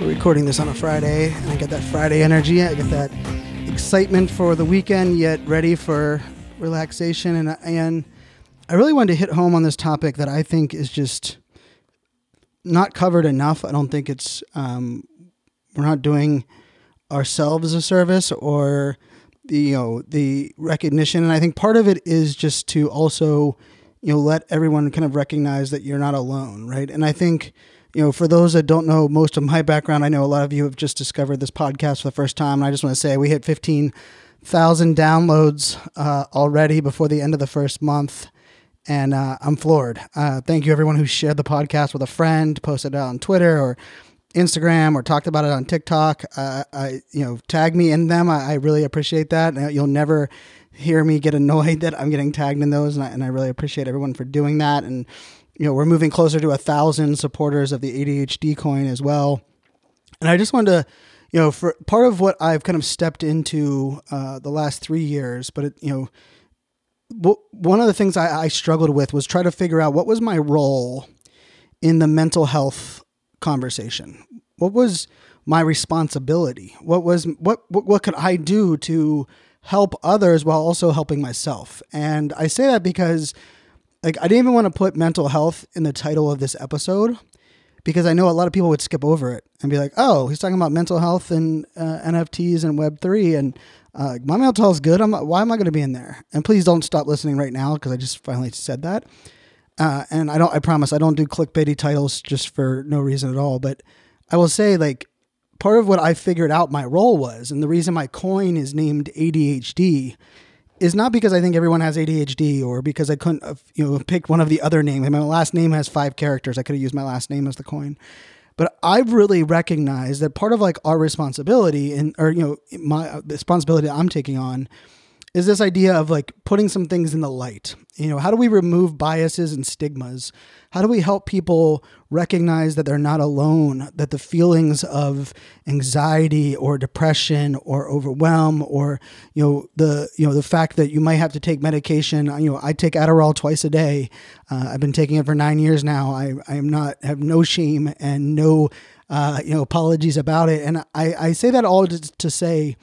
We're recording this on a Friday, and I get that Friday energy. I get that excitement for the weekend, yet ready for relaxation. And and I really wanted to hit home on this topic that I think is just not covered enough. I don't think it's um, we're not doing ourselves a service or the you know the recognition. And I think part of it is just to also you know let everyone kind of recognize that you're not alone, right? And I think you know, for those that don't know most of my background, I know a lot of you have just discovered this podcast for the first time. And I just want to say we hit 15,000 downloads uh, already before the end of the first month. And uh, I'm floored. Uh, thank you, everyone who shared the podcast with a friend, posted it on Twitter or Instagram, or talked about it on TikTok. Uh, I, you know, tag me in them. I, I really appreciate that. And you'll never hear me get annoyed that I'm getting tagged in those, and I, and I really appreciate everyone for doing that. And you know, we're moving closer to a thousand supporters of the ADHD coin as well. And I just wanted to, you know, for part of what I've kind of stepped into uh, the last three years, but it, you know, w- one of the things I, I struggled with was try to figure out what was my role in the mental health conversation. What was my responsibility? What was what what, what could I do to help others while also helping myself? And I say that because like I didn't even want to put mental health in the title of this episode because I know a lot of people would skip over it and be like, "Oh, he's talking about mental health and uh, NFTs and Web three, and uh, my mental health is good. I'm why am I going to be in there?" And please don't stop listening right now because I just finally said that. Uh, and I don't. I promise I don't do clickbaity titles just for no reason at all. But I will say, like, part of what I figured out my role was, and the reason my coin is named ADHD is not because I think everyone has ADHD or because I couldn't have, you know picked one of the other names. My last name has five characters. I could have used my last name as the coin. But I've really recognized that part of like our responsibility and or you know my uh, responsibility I'm taking on is this idea of like putting some things in the light. You know, how do we remove biases and stigmas? How do we help people recognize that they're not alone, that the feelings of anxiety or depression or overwhelm or you know the you know the fact that you might have to take medication, you know, I take Adderall twice a day. Uh, I've been taking it for 9 years now. I I am not have no shame and no uh, you know apologies about it and I I say that all to say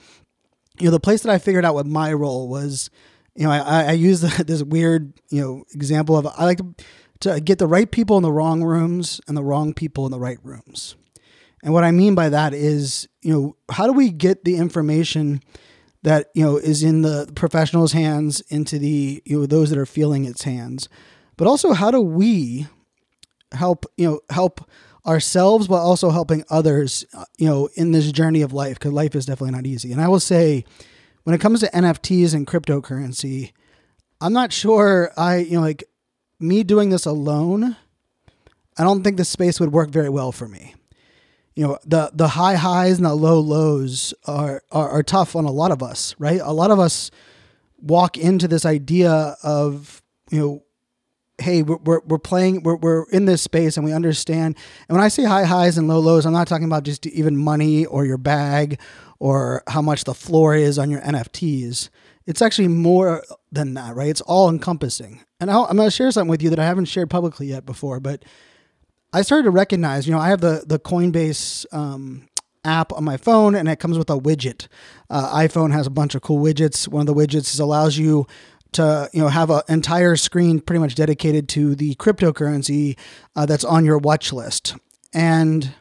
you know, the place that I figured out what my role was, you know, I, I use this weird, you know, example of I like to, to get the right people in the wrong rooms and the wrong people in the right rooms. And what I mean by that is, you know, how do we get the information that, you know, is in the professional's hands into the, you know, those that are feeling its hands? But also how do we help, you know, help ourselves but also helping others uh, you know in this journey of life because life is definitely not easy. And i will say when it comes to nfts and cryptocurrency i'm not sure i you know like me doing this alone i don't think the space would work very well for me. You know the the high highs and the low lows are, are are tough on a lot of us right? A lot of us walk into this idea of you know hey, we're, we're, we're playing, we're, we're in this space and we understand. And when I say high highs and low lows, I'm not talking about just even money or your bag or how much the floor is on your NFTs. It's actually more than that, right? It's all encompassing. And i am going to share something with you that I haven't shared publicly yet before, but I started to recognize, you know, I have the, the Coinbase um, app on my phone and it comes with a widget. Uh, iPhone has a bunch of cool widgets. One of the widgets allows you to you know have an entire screen pretty much dedicated to the cryptocurrency uh, that's on your watch list and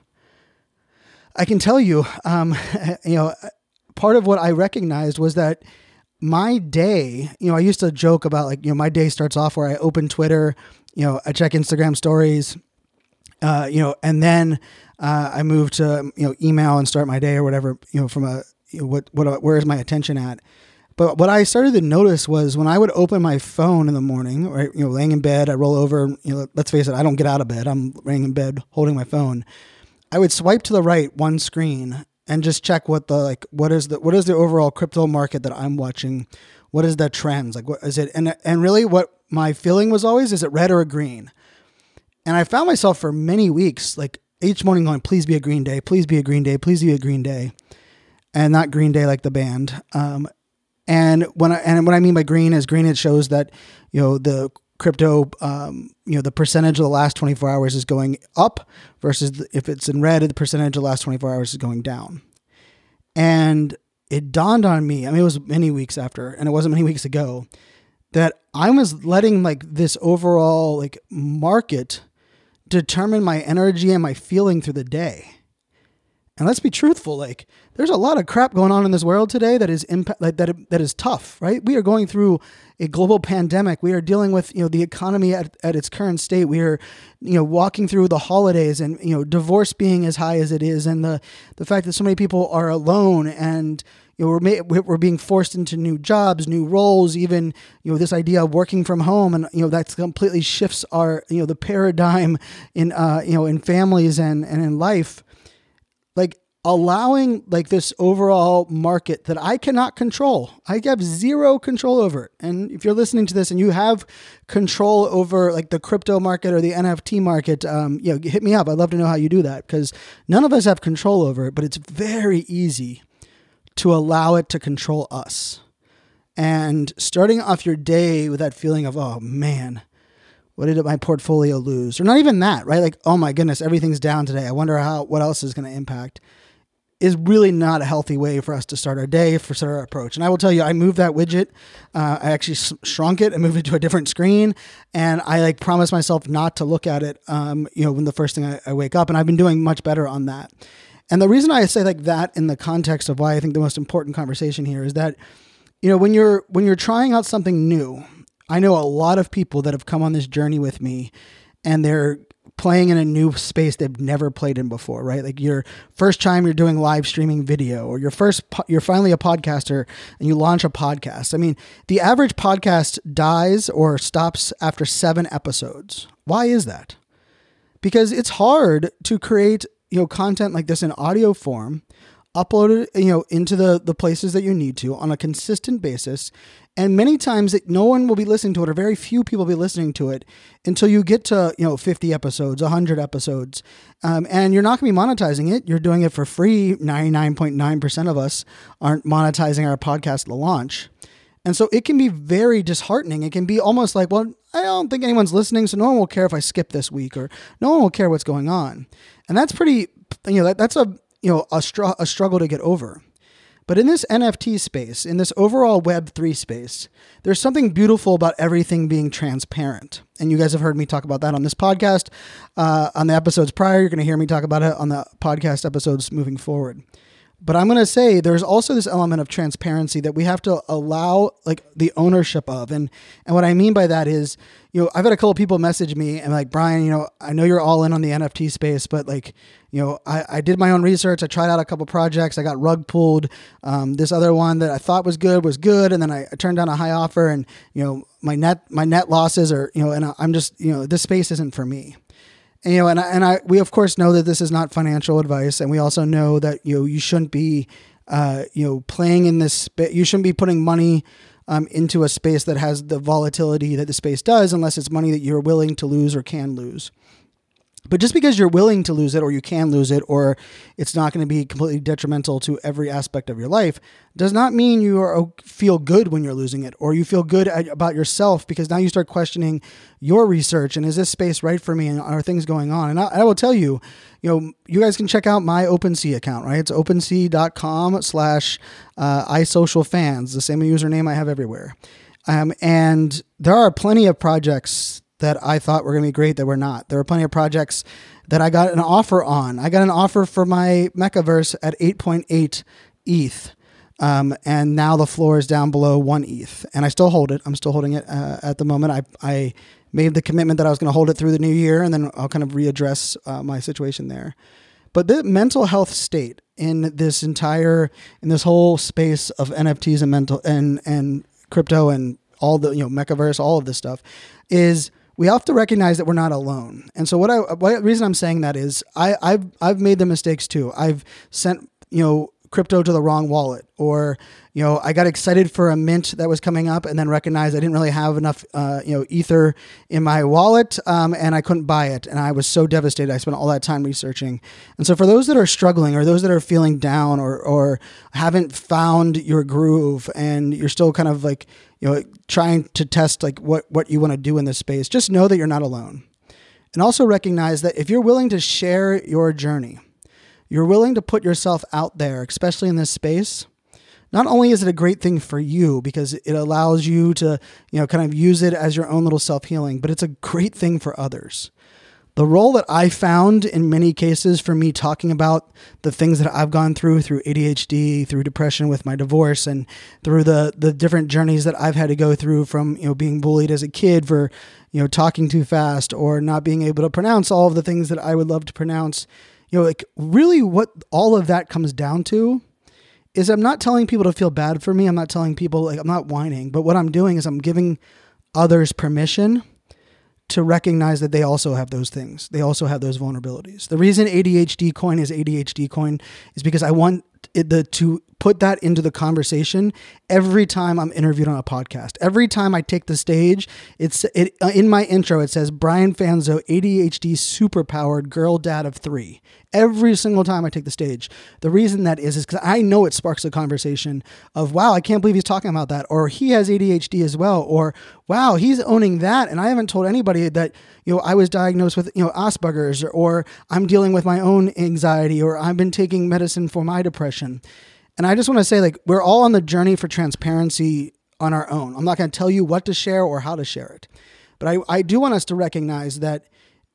i can tell you um, you know part of what i recognized was that my day you know i used to joke about like you know my day starts off where i open twitter you know i check instagram stories uh, you know, and then uh, I move to you know email and start my day or whatever. You know, from a you know, what what where is my attention at? But what I started to notice was when I would open my phone in the morning, right, you know, laying in bed, I roll over. You know, let's face it, I don't get out of bed. I'm laying in bed holding my phone. I would swipe to the right one screen and just check what the like what is the what is the overall crypto market that I'm watching. What is the trends like? What is it? And and really, what my feeling was always is it red or a green. And I found myself for many weeks like each morning going, please be a green day, please be a green day, please be a green day, and not Green Day like the band. Um, and when I and what I mean by green is green, it shows that you know the crypto, um, you know, the percentage of the last 24 hours is going up versus the, if it's in red, the percentage of the last 24 hours is going down. And it dawned on me. I mean, it was many weeks after, and it wasn't many weeks ago, that I was letting like this overall like market determine my energy and my feeling through the day. And let's be truthful, like there's a lot of crap going on in this world today that is impact like, that that is tough, right? We are going through a global pandemic. We are dealing with you know the economy at, at its current state. We are you know walking through the holidays and you know divorce being as high as it is, and the the fact that so many people are alone and you know we're we're being forced into new jobs, new roles, even you know this idea of working from home, and you know that completely shifts our you know the paradigm in uh you know in families and and in life allowing like this overall market that I cannot control. I have zero control over it. And if you're listening to this and you have control over like the crypto market or the NFT market, um, you know, hit me up. I'd love to know how you do that because none of us have control over it, but it's very easy to allow it to control us. And starting off your day with that feeling of, oh man, what did my portfolio lose? Or not even that, right? Like, oh my goodness, everything's down today. I wonder how what else is going to impact. Is really not a healthy way for us to start our day, for start our approach. And I will tell you, I moved that widget. Uh, I actually shrunk it and moved it to a different screen. And I like promised myself not to look at it, um, you know, when the first thing I, I wake up. And I've been doing much better on that. And the reason I say like that in the context of why I think the most important conversation here is that, you know, when you're when you're trying out something new, I know a lot of people that have come on this journey with me and they're playing in a new space they've never played in before, right? Like your first time you're doing live streaming video or your first po- you're finally a podcaster and you launch a podcast. I mean, the average podcast dies or stops after 7 episodes. Why is that? Because it's hard to create, you know, content like this in audio form upload it you know into the the places that you need to on a consistent basis. And many times it, no one will be listening to it or very few people will be listening to it until you get to you know 50 episodes 100 episodes. Um, and you're not going to be monetizing it. You're doing it for free. 99.9% of us aren't monetizing our podcast at the launch. And so it can be very disheartening. It can be almost like well i don't think anyone's listening so no one will care if i skip this week or no one will care what's going on. And that's pretty you know that, that's a you know a, str- a struggle to get over but in this NFT space, in this overall Web3 space, there's something beautiful about everything being transparent. And you guys have heard me talk about that on this podcast. Uh, on the episodes prior, you're going to hear me talk about it on the podcast episodes moving forward. But I'm going to say there's also this element of transparency that we have to allow like the ownership of. And and what I mean by that is, you know, I've had a couple people message me and like, Brian, you know, I know you're all in on the NFT space, but like, you know, I, I did my own research. I tried out a couple projects. I got rug pulled. Um, this other one that I thought was good was good. And then I, I turned down a high offer and, you know, my net, my net losses are, you know, and I'm just, you know, this space isn't for me you know, and I, and I we of course know that this is not financial advice, and we also know that you know you shouldn't be, uh, you know, playing in this. You shouldn't be putting money um, into a space that has the volatility that the space does, unless it's money that you're willing to lose or can lose. But just because you're willing to lose it or you can lose it or it's not going to be completely detrimental to every aspect of your life does not mean you are, feel good when you're losing it or you feel good about yourself because now you start questioning your research and is this space right for me and are things going on? And I, I will tell you, you know, you guys can check out my OpenSea account, right? It's opensea.com slash uh, iSocialFanz, the same username I have everywhere. Um, and there are plenty of projects that I thought were going to be great that were not. There were plenty of projects that I got an offer on. I got an offer for my MekaVerse at 8.8 ETH. Um, and now the floor is down below one ETH, and I still hold it. I'm still holding it uh, at the moment. I, I made the commitment that I was going to hold it through the new year, and then I'll kind of readdress uh, my situation there. But the mental health state in this entire in this whole space of NFTs and mental and and crypto and all the you know mechaverse, all of this stuff is we have to recognize that we're not alone. And so what I what reason I'm saying that is I I've I've made the mistakes too. I've sent you know crypto to the wrong wallet or you know i got excited for a mint that was coming up and then recognized i didn't really have enough uh, you know ether in my wallet um, and i couldn't buy it. And i was so devastated. I spent all that time researching. And so for those that are struggling or those that are feeling down or or haven't found your groove and you're still kind of like you know trying to test like what what you want to do in this space just know that you're not alone. And also recognize that if you're willing to share your journey you're willing to put yourself out there, especially in this space, not only is it a great thing for you because it allows you to, you know, kind of use it as your own little self healing, but it's a great thing for others. The role that I found in many cases for me talking about the things that I've gone through through ADHD, through depression with my divorce, and through the the different journeys that I've had to go through from you know being bullied as a kid for you know talking too fast or not being able to pronounce all of the things that I would love to pronounce you know, like really what all of that comes down to is I'm not telling people to feel bad for me. I'm not telling people like I'm not whining, but what I'm doing is I'm giving others permission to recognize that they also have those things. They also have those vulnerabilities. The reason ADHD coin is ADHD coin is because I want it, the to put that into the conversation every time I'm interviewed on a podcast. Every time I take the stage, it's it uh, in my intro it says Brian Fanzo ADHD superpowered girl dad of 3. Every single time I take the stage. The reason that is is cuz I know it sparks a conversation of wow, I can't believe he's talking about that or he has ADHD as well or wow, he's owning that and I haven't told anybody that you know I was diagnosed with you know Asperger's or, or I'm dealing with my own anxiety or I've been taking medicine for my depression. And I just want to say, like, we're all on the journey for transparency on our own. I'm not going to tell you what to share or how to share it. But I, I do want us to recognize that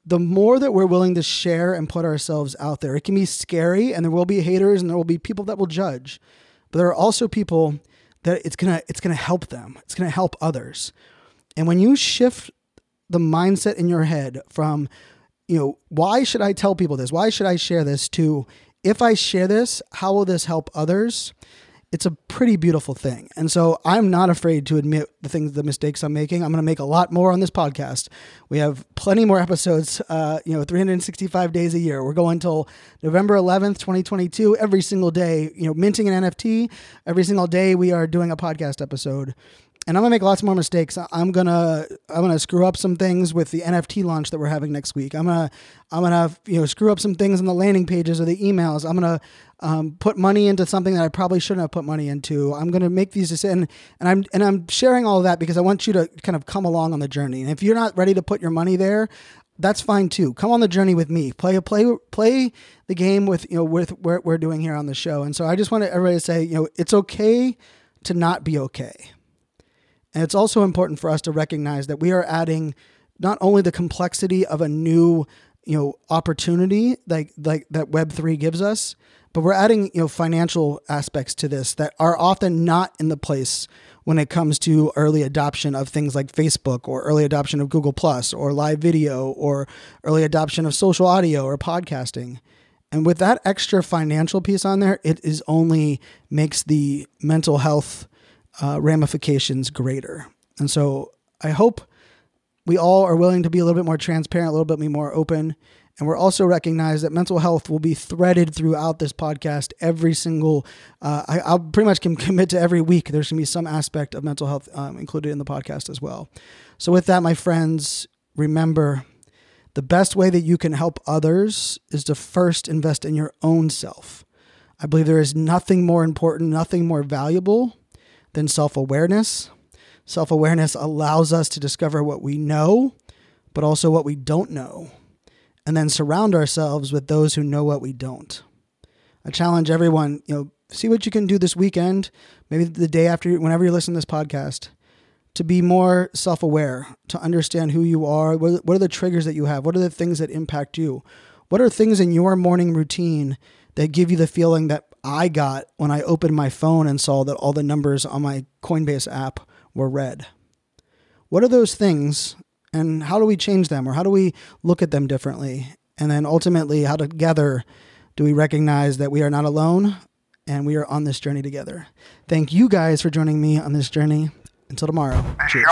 the more that we're willing to share and put ourselves out there, it can be scary and there will be haters and there will be people that will judge. But there are also people that it's gonna it's gonna help them. It's gonna help others. And when you shift the mindset in your head from, you know, why should I tell people this? Why should I share this to if I share this, how will this help others? It's a pretty beautiful thing. And so I'm not afraid to admit the things, the mistakes I'm making. I'm going to make a lot more on this podcast. We have plenty more episodes, uh, you know, 365 days a year. We're going until November 11th, 2022, every single day, you know, minting an NFT. Every single day we are doing a podcast episode and I'm gonna make lots more mistakes. I'm gonna I'm gonna screw up some things with the NFT launch that we're having next week. I'm gonna I'm gonna you know screw up some things in the landing pages or the emails. I'm gonna um, put money into something that I probably shouldn't have put money into. I'm gonna make these decisions, and I'm and I'm sharing all of that because I want you to kind of come along on the journey. And if you're not ready to put your money there, that's fine too. Come on the journey with me. Play play play the game with you know with what we're doing here on the show. And so I just want everybody to say you know it's okay to not be okay and it's also important for us to recognize that we are adding not only the complexity of a new, you know, opportunity like like that Web3 gives us, but we're adding, you know, financial aspects to this that are often not in the place when it comes to early adoption of things like Facebook or early adoption of Google Plus or live video or early adoption of social audio or podcasting. And with that extra financial piece on there, it is only makes the mental health uh, ramifications greater. And so I hope we all are willing to be a little bit more transparent, a little bit more open. And we're also recognize that mental health will be threaded throughout this podcast. Every single, uh, I, I'll pretty much can commit to every week. There's gonna be some aspect of mental health um, included in the podcast as well. So with that, my friends, remember the best way that you can help others is to first invest in your own self. I believe there is nothing more important, nothing more valuable than self awareness. Self awareness allows us to discover what we know, but also what we don't know, and then surround ourselves with those who know what we don't. I challenge everyone, you know, see what you can do this weekend, maybe the day after, whenever you listen to this podcast, to be more self aware, to understand who you are. What are the triggers that you have? What are the things that impact you? What are things in your morning routine that give you the feeling that I got when I opened my phone and saw that all the numbers on my Coinbase app were red. What are those things and how do we change them or how do we look at them differently? And then ultimately, how together do we recognize that we are not alone and we are on this journey together? Thank you guys for joining me on this journey. Until tomorrow. This Cheers.